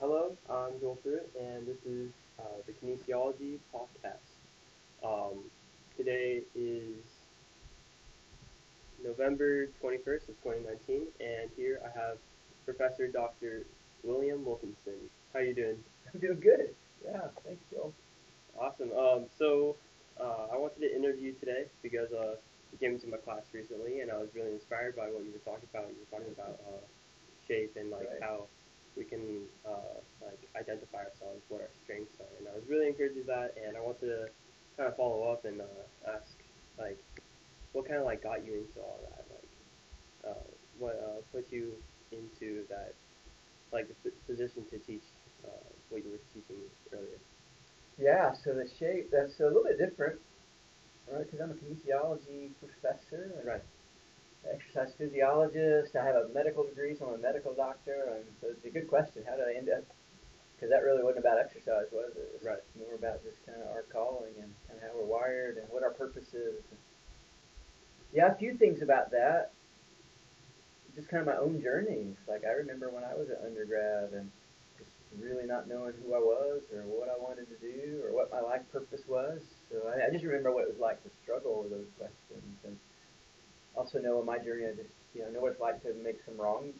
hello, I'm Joel Pruitt, and this is uh, the Kinesiology Podcast. Um, today is November 21st of 2019, and here I have Professor Dr. William Wilkinson. How are you doing? I'm doing good. Yeah, thanks, Joel. Awesome. Um, so uh, I wanted to interview you today because uh, you came into my class recently, and I was really inspired by what you were talking about. You were talking about uh, shape and like Right. how we can uh, like identify ourselves, what our strengths are, and I was really encouraged with that. And I wanted to kind of follow up and uh, ask like what kind of like got you into all that, like uh, what uh, put you into that like the position to teach uh, what you were teaching earlier. Yeah, so the shape, that's a little bit different, right? Because I'm a kinesiology professor, Right. Exercise physiologist. I have a medical degree, so I'm a medical doctor. And so it's a good question. How did I end up? Because that really wasn't about exercise, was it? It was Right. more about just kind of our calling and kind of how we're wired and what our purpose is. Yeah, a few things about that. Just kind of my own journey. Like I remember when I was an undergrad and just really not knowing who I was or what I wanted to do or what my life purpose was. So I, I just remember what it was like to struggle with those questions and also know in my journey I just you know know what it's like to make some wrong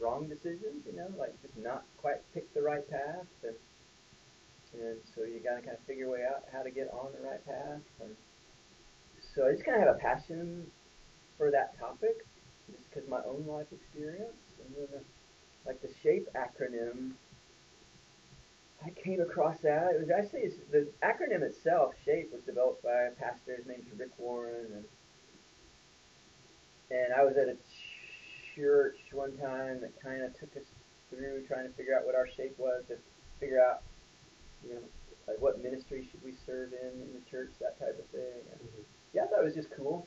wrong decisions, you know, like just not quite pick the right path and and so you gotta kind of figure way out how to get on the right path and so I just kind of have a passion for that topic just because my own life experience and then the, like the shape acronym I came across that. It was actually the acronym itself, SHAPE, was developed by a pastor. His name's Rick Warren, and and I was at a church one time that kind of took us through trying to figure out what our shape was, to figure out, you know, like what ministry should we serve in in the church, that type of thing. And mm-hmm. yeah, I thought it was just cool,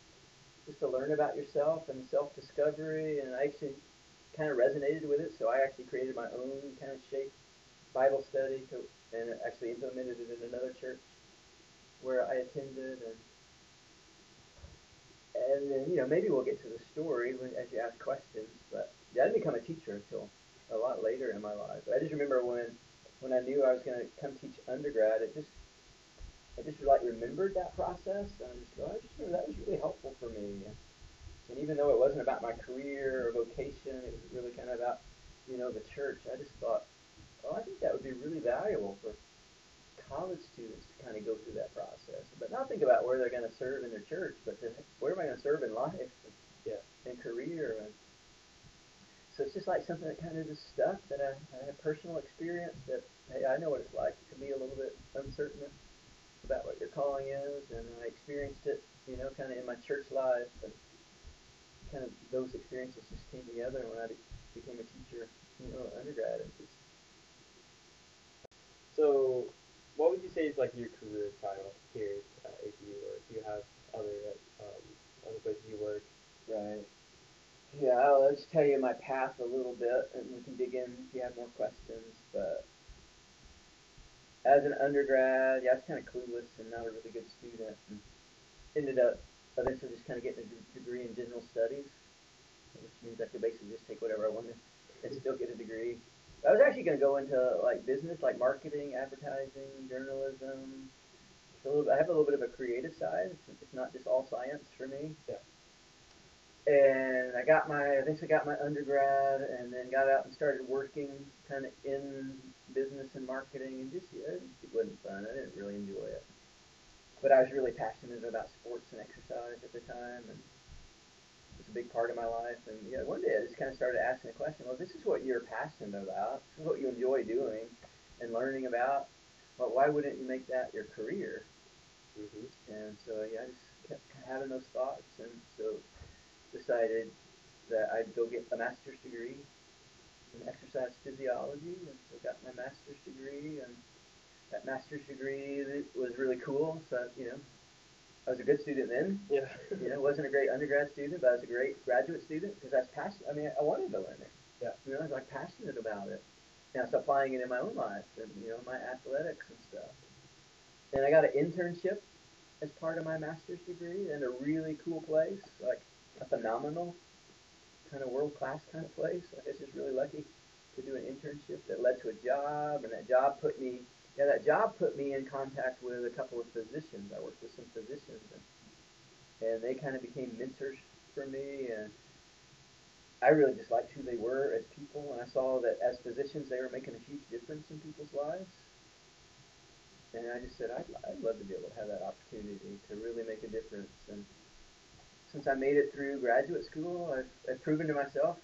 just to learn about yourself and self-discovery, and I actually kind of resonated with it. So I actually created my own kind of shape Bible study to, and actually implemented it in another church where I attended and and then you know maybe we'll get to the story when, as you ask questions but yeah, I didn't become a teacher until a lot later in my life. I just remember when when I knew I was going to come teach undergrad it just I just like remembered that process and I just go I just remember that was really helpful for me. And even though it wasn't about my career or vocation it was really kind of about you know the church I just thought well, I think that would be really valuable for college students to kind of go through that process, but not think about where they're going to serve in their church, but to, where am I going to serve in life and, Yeah. and career. And so it's just like something that kind of just stuck that I, I had personal experience that, hey, I know what it's like to be a little bit uncertain about what your calling is, and I experienced it, you know, kind of in my church life, and kind of those experiences just came together when I became a teacher, you know, undergrad. It's just, So, what would you say is like your career title here at APU, or do you have other um, other places you work? Right. Yeah, I'll just tell you my path a little bit, and we can dig in if you have more questions. But as an undergrad, yeah, I was kind of clueless and not a really good student, and ended up eventually just kind of getting a degree in general studies, which means I could basically just take whatever I wanted and still get a degree. I was actually going to go into like business, like marketing, advertising, journalism. Little, I have a little bit of a creative side. It's, it's not just all science for me Yeah. and I got my eventually got my undergrad and then got out and started working kind of in business and marketing and just yeah, it wasn't fun. I didn't really enjoy it. But I was really passionate about sports and exercise at the time and it was a big part of my life and yeah, one day I just kind of started asking the question, well, this is what you're passionate about. This is what you enjoy doing and learning about. But why wouldn't you make that your career? Mm-hmm. And so yeah, I just kept having those thoughts, and so decided that I'd go get a master's degree in exercise physiology, and so got my master's degree, and that master's degree was really cool. So you know, I was a good student then. Yeah. You know, wasn't a great undergrad student, but I was a great graduate student because I was passionate. I mean, I wanted to learn it. Yeah. You know, I was like passionate about it, and I was applying it in my own life and you know my athletics and stuff. And I got an internship as part of my master's degree in a really cool place, like a phenomenal kind of world class kind of place. I was just really lucky. to do an internship that led to a job, and that job put me yeah that job put me in contact with a couple of physicians. I worked with some physicians, and, and they kind of became mentors for me, and I really just liked who they were as people, and I saw that as physicians they were making a huge difference in people's lives. And I just said, I'd, I'd love to be able to have that opportunity to really make a difference. And since I made it through graduate school, I've, I've proven to myself,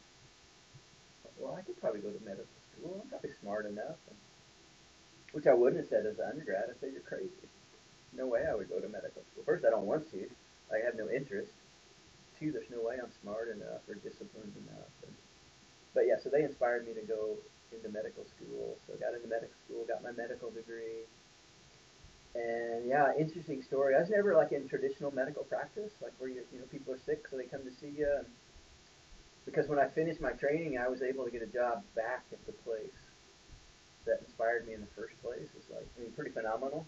well, I could probably go to medical school. I'm probably smart enough. And, which I wouldn't have said as an undergrad. I said, you're crazy. No way I would go to medical school. First, I don't want to. I have no interest. Two, there's no way I'm smart enough or disciplined enough. And, but yeah, so they inspired me to go into medical school. So I got into medical school, got my medical degree. And yeah, interesting story. I was never like in traditional medical practice, like where you you know people are sick, so they come to see you. Because when I finished my training, I was able to get a job back at the place that inspired me in the first place. It's like I mean, pretty phenomenal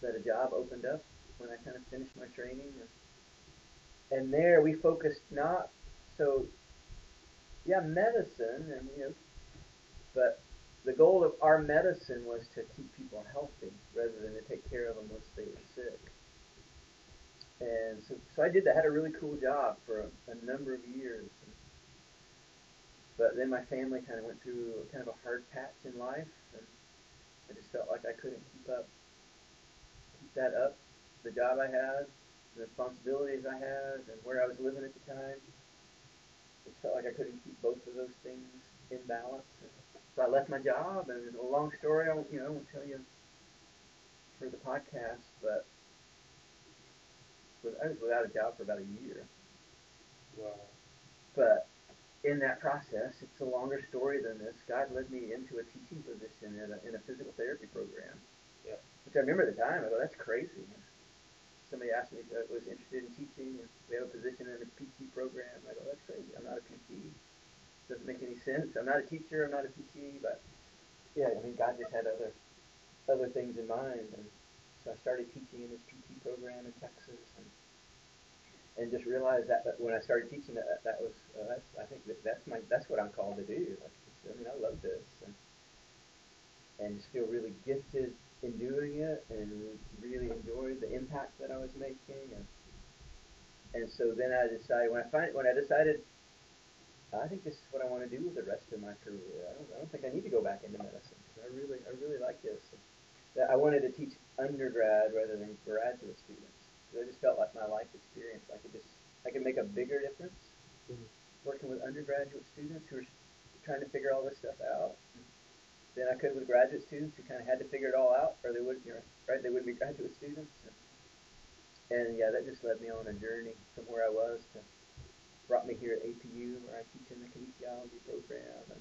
that a job opened up when I kind of finished my training. And, and there we focused not so yeah medicine and you know, but the goal of our medicine was to keep people healthy rather than to take care of them once they were sick. And so, so I did that. I had a really cool job for a, a number of years. But then my family kind of went through kind of a hard patch in life, and I just felt like I couldn't keep up, keep that up, the job I had, the responsibilities I had, and where I was living at the time. It felt like I couldn't keep both of those things in balance. And so I left my job, and a long story. I won't, you know, I won't tell you for the podcast, but I was without a job for about a year. Wow. But in that process, it's a longer story than this. God led me into a teaching position in a, in a physical therapy program. Yeah. Which I remember at the time. I go, that's crazy. Somebody asked me if I was interested in teaching. And we have a position in a PT program. I go, that's crazy. I'm not a PT doesn't make any sense. I'm not a teacher. I'm not a PT, but yeah, I mean, God just had other other things in mind, and so I started teaching in this PT program in Texas, and and just realized that, that when I started teaching that that was uh, that's, I think that that's my that's what I'm called to do. Like, I mean, I love this, and and just feel really gifted in doing it, and really enjoyed the impact that I was making, and and so then I decided when I find when I decided I think this is what I want to do with the rest of my career. I don't, I don't think I need to go back into medicine I really, I really like this. That I wanted to teach undergrad rather than graduate students. I just felt like my life experience, I could just, I could make a bigger difference mm-hmm. working with undergraduate students who are trying to figure all this stuff out than I could with graduate students who kind of had to figure it all out, or they would, you know, right? They wouldn't be graduate students. And, and yeah, that just led me on a journey from where I was to brought me here at APU where I teach in the kinesiology program. And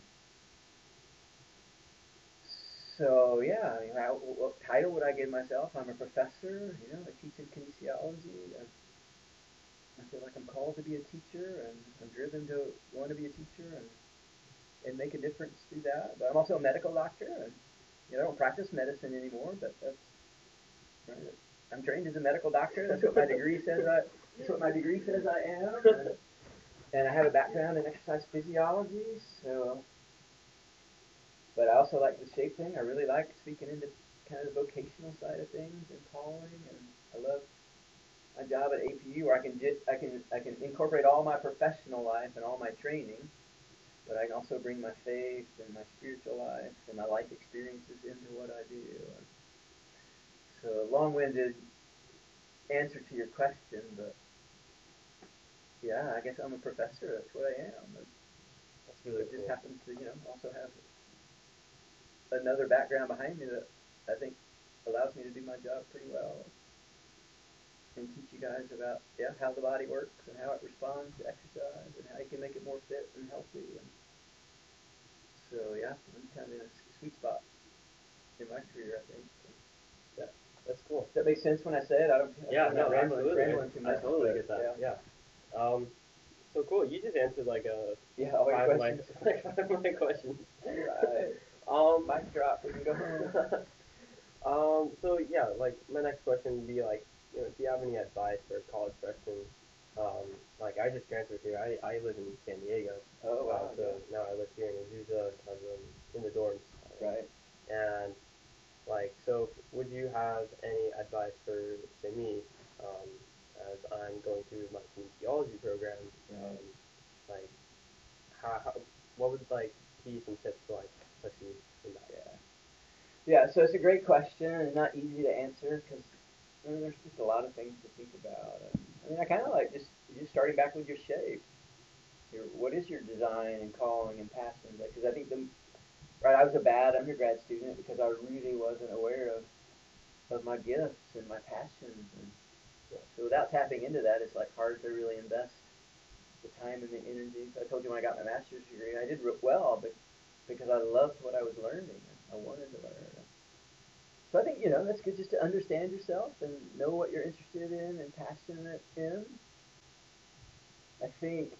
so yeah, I mean, what title would I give myself? I'm a professor. You know, I teach in kinesiology. I, I feel like I'm called to be a teacher, and I'm driven to want to be a teacher and and make a difference through that. But I'm also a medical doctor, and you know, I don't practice medicine anymore, but that's right. I'm trained as a medical doctor. That's what my degree says. I, that's what my degree says I am. And, and I have a background in exercise physiology, so. But I also like the shape thing. I really like speaking into kind of the vocational side of things and calling, and I love my job at APU where I can just I can I can incorporate all my professional life and all my training, but I can also bring my faith and my spiritual life and my life experiences into what I do. So long-winded answer to your question, but yeah, I guess I'm a professor. That's what I am. That's really it cool. just happens to, you know, also have another background behind me that I think allows me to do my job pretty well and teach you guys about yeah how the body works and how it responds to exercise and how you can make it more fit and healthy. And so yeah, I'm kind of in a sweet spot in my career, I think. Yeah, that's cool. Does that make sense when I say it? I don't. Yeah, no, absolutely. rambling too I totally get that. Yeah. Yeah. Um, so cool. You just answered like a Yeah, five of my like five of my questions. Right. Um, Mic drop. We can go. um, so yeah, like my next question would be like, you know, do you have any advice for college freshmen? Um, like I just transferred here. I, I live in San Diego. Oh wow. Uh, so yeah. now I live here in Azusa. I'm in the dorms. Right. And like, so would you have any advice for say me, um, as I'm going through my kinesiology program? Right. Um, like, how, how what would like be some tips to like succeed in that. Yeah. Yeah, so it's a great question and not easy to answer because I mean, there's just a lot of things to think about. I mean, I kind of like just just starting back with your shape. Your what is your design and calling and passion? Because I think the right, I was a bad undergrad student because I really wasn't aware of of my gifts and my passions, and so without tapping into that, it's like hard to really invest the time and the energy. So I told you when I got my master's degree, I did well, but because I loved what I was learning, I wanted to learn. So I think you know that's good just to understand yourself and know what you're interested in and passionate in. I think,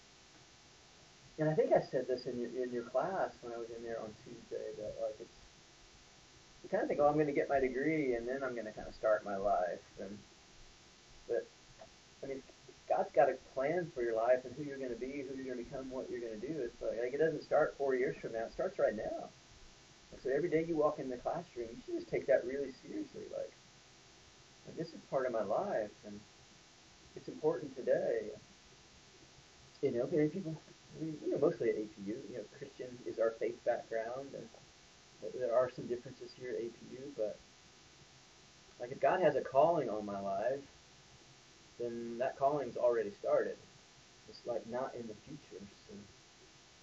and I think I said this in your in your class when I was in there on Tuesday that like it's you kind of think, oh, I'm going to get my degree and then I'm going to kind of start my life. And but I mean, God's got a plan for your life and who you're going to be, who you're going to become, what you're going to do. It's like, like it doesn't start four years from now. It starts right now. And so every day you walk in the classroom, you should just take that really seriously. Like, like this is part of my life, and it's important today. You know, many people, I mean, you know, mostly at APU, you know, Christian is our faith background, and there are some differences here at APU, but like if God has a calling on my life, then that calling's already started. It's like not in the future. So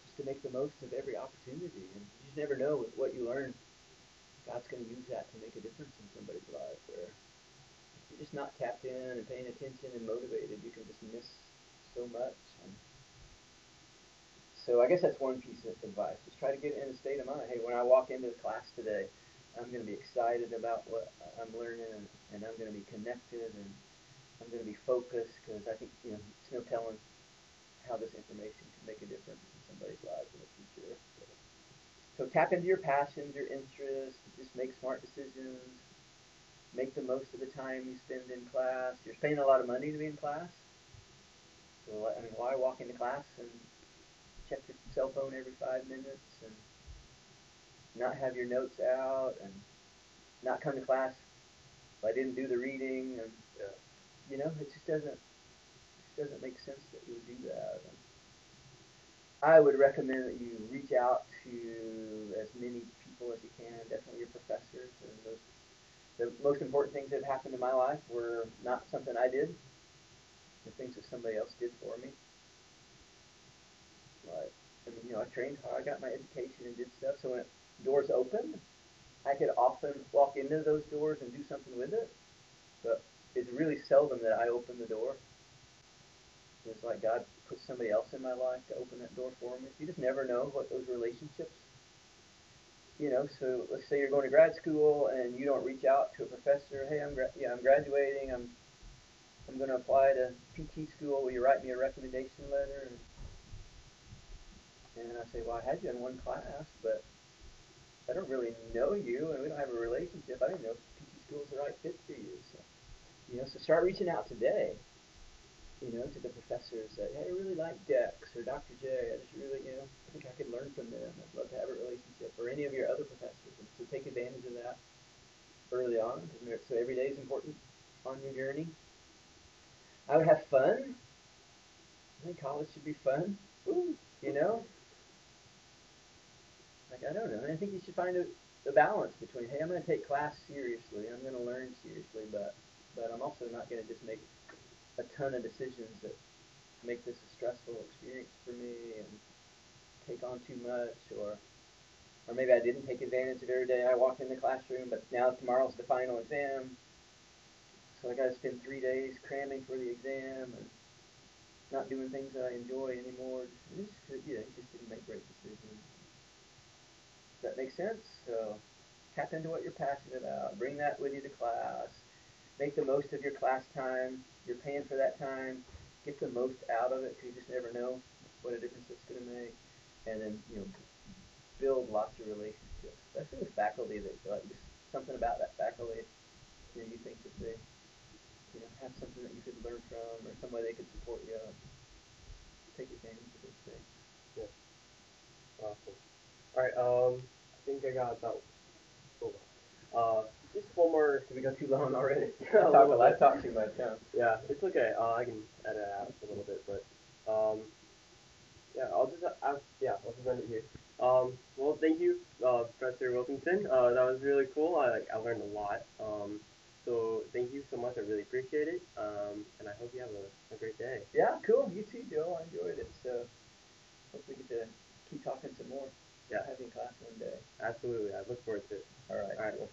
just to make the most of every opportunity, and you just never know with what you learn. God's going to use that to make a difference in somebody's life. Where if you're just not tapped in and paying attention and motivated, you can just miss so much. And so I guess that's one piece of advice. Just try to get in a state of mind. Hey, when I walk into the class today, I'm going to be excited about what I'm learning, and, and I'm going to be connected, and I'm going to be focused because I think you know it's no telling how this information can make a difference in somebody's lives in the future. So tap into your passions, your interests. Just make smart decisions. Make the most of the time you spend in class. You're spending a lot of money to be in class. So I mean, why walk into class and check your cell phone every five minutes and not have your notes out and not come to class if I didn't do the reading and. You know it just doesn't it doesn't make sense that you would do that. And I would recommend that you reach out to as many people as you can, definitely your professors and those the most important things that happened in my life were not something I did, the things that somebody else did for me. Like, I mean, you know, I trained hard, I got my education and did stuff, so when it, doors opened, I could often walk into those doors and do something with it, but it's really seldom that I open the door. It's like God put somebody else in my life to open that door for me. You just never know what those relationships you know, so let's say you're going to grad school and you don't reach out to a professor. Hey, I'm gra- yeah, I'm graduating. I'm I'm going to apply to PT school. Will you write me a recommendation letter? And, and I say, well, I had you in one class, but I don't really know you, and we don't have a relationship. I don't know if PT school is the right fit for you. So, you know, so start reaching out today you know, to the professors that, hey, I really like Dex or Dr. J. I just really, you know, I think I could learn from them. I'd love to have a relationship. Or any of your other professors. And so take advantage of that early on. So every day is important on your journey. I would have fun. I think college should be fun. Ooh, you know? Like, I don't know. I think you should find a, a balance between, hey, I'm going to take class seriously. I'm going to learn seriously, but but I'm also not going to just make a ton of decisions that make this a stressful experience for me and take on too much or or maybe I didn't take advantage of every day I walked in the classroom but now tomorrow's the final exam. So I got to spend three days cramming for the exam and not doing things that I enjoy anymore. Just, just yeah just didn't make great decisions. Does that make sense? So tap into what you're passionate about. Bring that with you to class make the most of your class time. You're paying for that time. Get the most out of it because you just never know what a difference it's going to make. And then, you know, build lots of relationships, especially with faculty that like just something about that faculty, you know, you think that they, you know, have something that you could learn from or some way they could support you. Take advantage of those things. Yeah. Awesome. All right. Um, I think I got about. Hold on. Uh, just one more. Did we go too long already? Yeah, I talk, I talk too much, huh? Yeah, it's okay. Uh, I can edit it out a little bit, but um, yeah, I'll just uh, ask. Yeah, I'll just end it here. Um, well, thank you, uh, Professor Wilkinson. Uh, that was really cool. I, I learned a lot. Um, so thank you so much. I really appreciate it. Um, and I hope you have a, a great day. Yeah, cool. You too, Joe. I enjoyed it. So hope we get to keep talking some more. Yeah. In class one day. Absolutely. I look forward to it. All right. All right. cool.